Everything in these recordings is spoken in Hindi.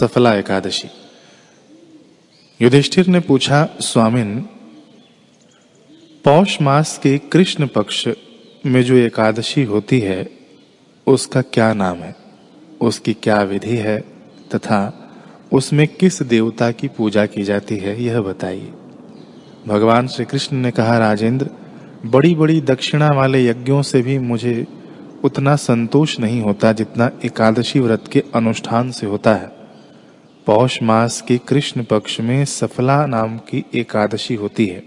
सफला एकादशी। युधिष्ठिर ने पूछा, स्वामिन, पौष मास के कृष्ण पक्ष में जो एकादशी होती है, उसका क्या नाम है? उसकी क्या विधि है? तथा उसमें किस देवता की पूजा की जाती है, यह बताइए। भगवान श्री कृष्ण ने कहा, राजेंद्र बड़ी बड़ी दक्षिणा वाले यज्ञों से भी मुझे उतना संतोष नहीं होता जितना एकादशी व्रत के अनुष्ठान से होता है। पौष मास के कृष्ण पक्ष में सफला नाम की एकादशी होती है।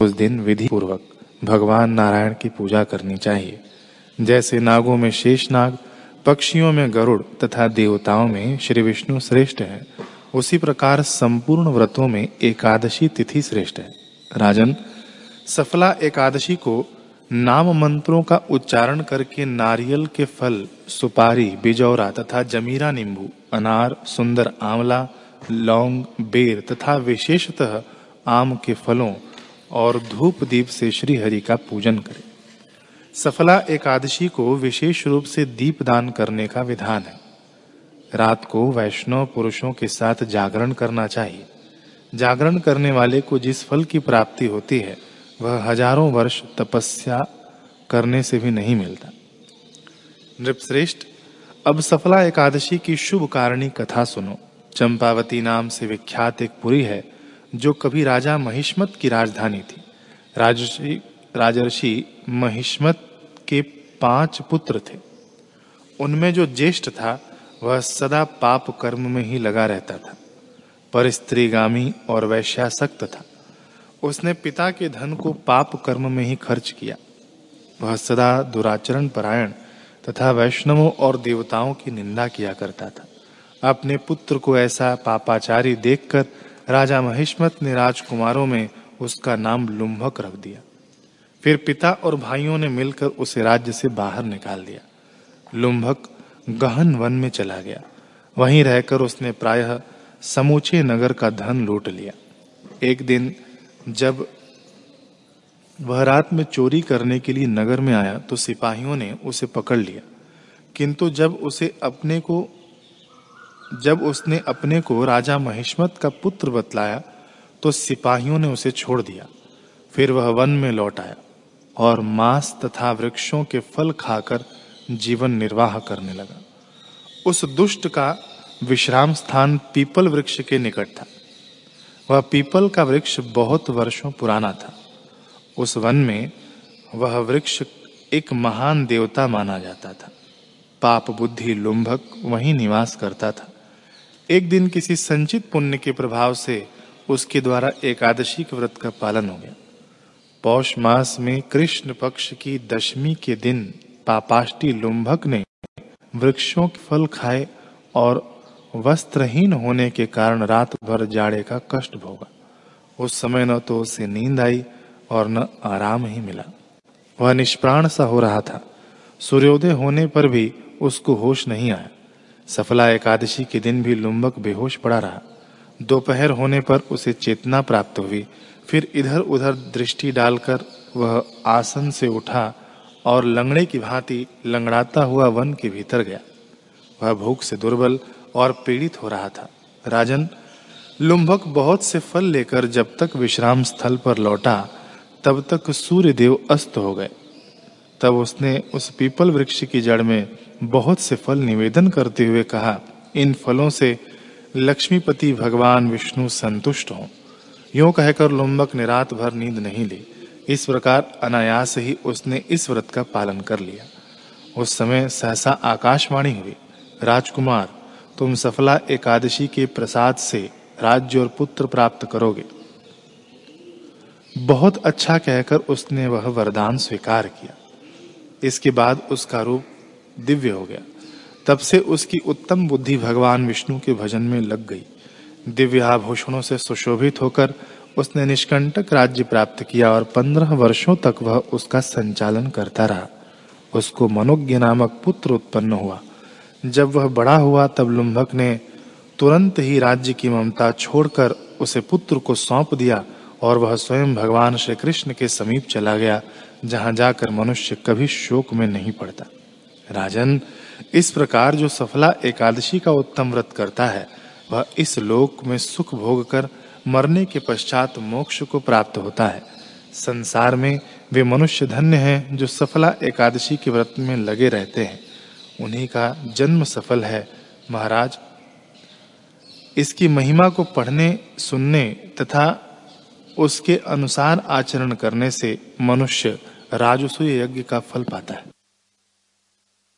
उस दिन विधि पूर्वक भगवान नारायण की पूजा करनी चाहिए। जैसे नागों में शेष नाग, पक्षियों में गरुड़ तथा देवताओं में श्री विष्णु श्रेष्ठ है, उसी प्रकार संपूर्ण व्रतों में एकादशी तिथि श्रेष्ठ है। राजन, सफला एकादशी को नाम मंत्रों का उच्चारण करके नारियल के फल, सुपारी, बिजौरा तथा जमीरा नींबू, अनार, सुंदर आंवला, लौंग, बेर तथा विशेषतः आम के फलों और धूप दीप से श्री हरि का पूजन करें। सफला एकादशी को विशेष रूप से दीप दान करने का विधान है। रात को वैष्णव पुरुषों के साथ जागरण करना चाहिए। जागरण करने वाले को जिस फल की प्राप्ति होती है वह हज़ारों वर्ष तपस्या करने से भी नहीं मिलता। नृपश्रेष्ठ, अब सफला एकादशी की शुभ कारणी कथा सुनो। चंपावती नाम से विख्यात एक पुरी है, जो कभी राजा महिष्मत की राजधानी थी। राजर्षि महिष्मत के पाँच पुत्र थे। उनमें जो ज्येष्ठ था, वह सदा पाप कर्म में ही लगा रहता था। पर स्त्रीगामी और वैश्यासक्त था। उसने पिता के धन को पाप कर्म में ही खर्च किया। वह सदा दुराचरण परायण तथा वैष्णवों और देवताओं की निंदा किया करता था। अपने पुत्र को ऐसा पापाचारी देखकर राजा महिष्मत ने राजकुमारों में उसका नाम लुम्भक रख दिया। फिर पिता और भाइयों ने मिलकर उसे राज्य से बाहर निकाल दिया। लुम्भक गहन वन में चला गया। वहीं रहकर उसने प्रायः समूचे नगर का धन लूट लिया। एक दिन जब वह रात में चोरी करने के लिए नगर में आया तो सिपाहियों ने उसे पकड़ लिया। किंतु जब उसे अपने को, जब उसने अपने को राजा महिष्मत का पुत्र बतलाया तो सिपाहियों ने उसे छोड़ दिया। फिर वह वन में लौट आया और मांस तथा वृक्षों के फल खाकर जीवन निर्वाह करने लगा। उस दुष्ट का विश्राम स्थान पीपल वृक्ष के निकट था। वह पीपल का वृक्ष बहुत वर्षों पुराना था। उस वन में वह वृक्ष एक महान देवता माना जाता था। पाप बुद्धि लुंभक वहीं निवास करता था। एक दिन किसी संचित पुण्य के प्रभाव से उसके द्वारा एकादशी के व्रत का पालन हो गया। पौष मास में कृष्ण पक्ष की दशमी के दिन पापाष्टी लुंभक ने वृक्षों के फल खाए और वस्त्रहीन होने के कारण रात भर जाड़े का कष्ट भोगा। उस समय न तो उसे नींद आई और न आराम ही मिला। वह निष्प्राण सा हो रहा था। सूर्योदय होने पर भी उसको होश नहीं आया। सफला एकादशी के दिन भी लुम्बक बेहोश पड़ा रहा। दोपहर होने पर उसे चेतना प्राप्त हुई। फिर इधर उधर दृष्टि डालकर वह आसन से उठा और लंगड़े की भांति लंगड़ाता हुआ वन के भीतर गया। वह भूख से दुर्बल और पीड़ित हो रहा था। राजन लुम्भक बहुत से फल लेकर जब तक विश्राम स्थल पर लौटा, तब तक सूर्य देव अस्त हो गए। तब उसने उस पीपल वृक्ष की जड़ में बहुत से फल निवेदन करते हुए कहा, इन फलों से लक्ष्मीपति भगवान विष्णु संतुष्ट हों। यूँ कहकर लुम्बक ने रात भर नींद नहीं ली। इस प्रकार अनायास ही उसने इस व्रत का पालन कर लिया। उस समय सहसा आकाशवाणी हुई। राजकुमार तुम सफला एकादशी के प्रसाद से राज्य और पुत्र प्राप्त करोगे। बहुत अच्छा कहकर उसने वह वरदान स्वीकार किया। इसके बाद उसका रूप दिव्य हो गया। तब से उसकी उत्तम बुद्धि भगवान विष्णु के भजन में लग गई। दिव्य आभूषणों से सुशोभित होकर उसने निष्कंटक राज्य प्राप्त किया और पंद्रह वर्षों तक वह उसका संचालन करता रहा। उसको मनोज्ञ नामक पुत्र उत्पन्न हुआ। जब वह बड़ा हुआ तब लुम्भक ने तुरंत ही राज्य की ममता छोड़कर उसे पुत्र को सौंप दिया और वह स्वयं भगवान श्री कृष्ण के समीप चला गया, जहाँ जाकर मनुष्य कभी शोक में नहीं पड़ता। राजन, इस प्रकार जो सफला एकादशी का उत्तम व्रत करता है, वह इस लोक में सुख भोग कर मरने के पश्चात मोक्ष को प्राप्त होता है। संसार में वे मनुष्य धन्य हैं जो सफला एकादशी के व्रत में लगे रहते हैं। उन्हीं का जन्म सफल है। महाराज, इसकी महिमा को पढ़ने, सुनने तथा उसके अनुसार आचरण करने से मनुष्य राजसूय यज्ञ का फल पाता है।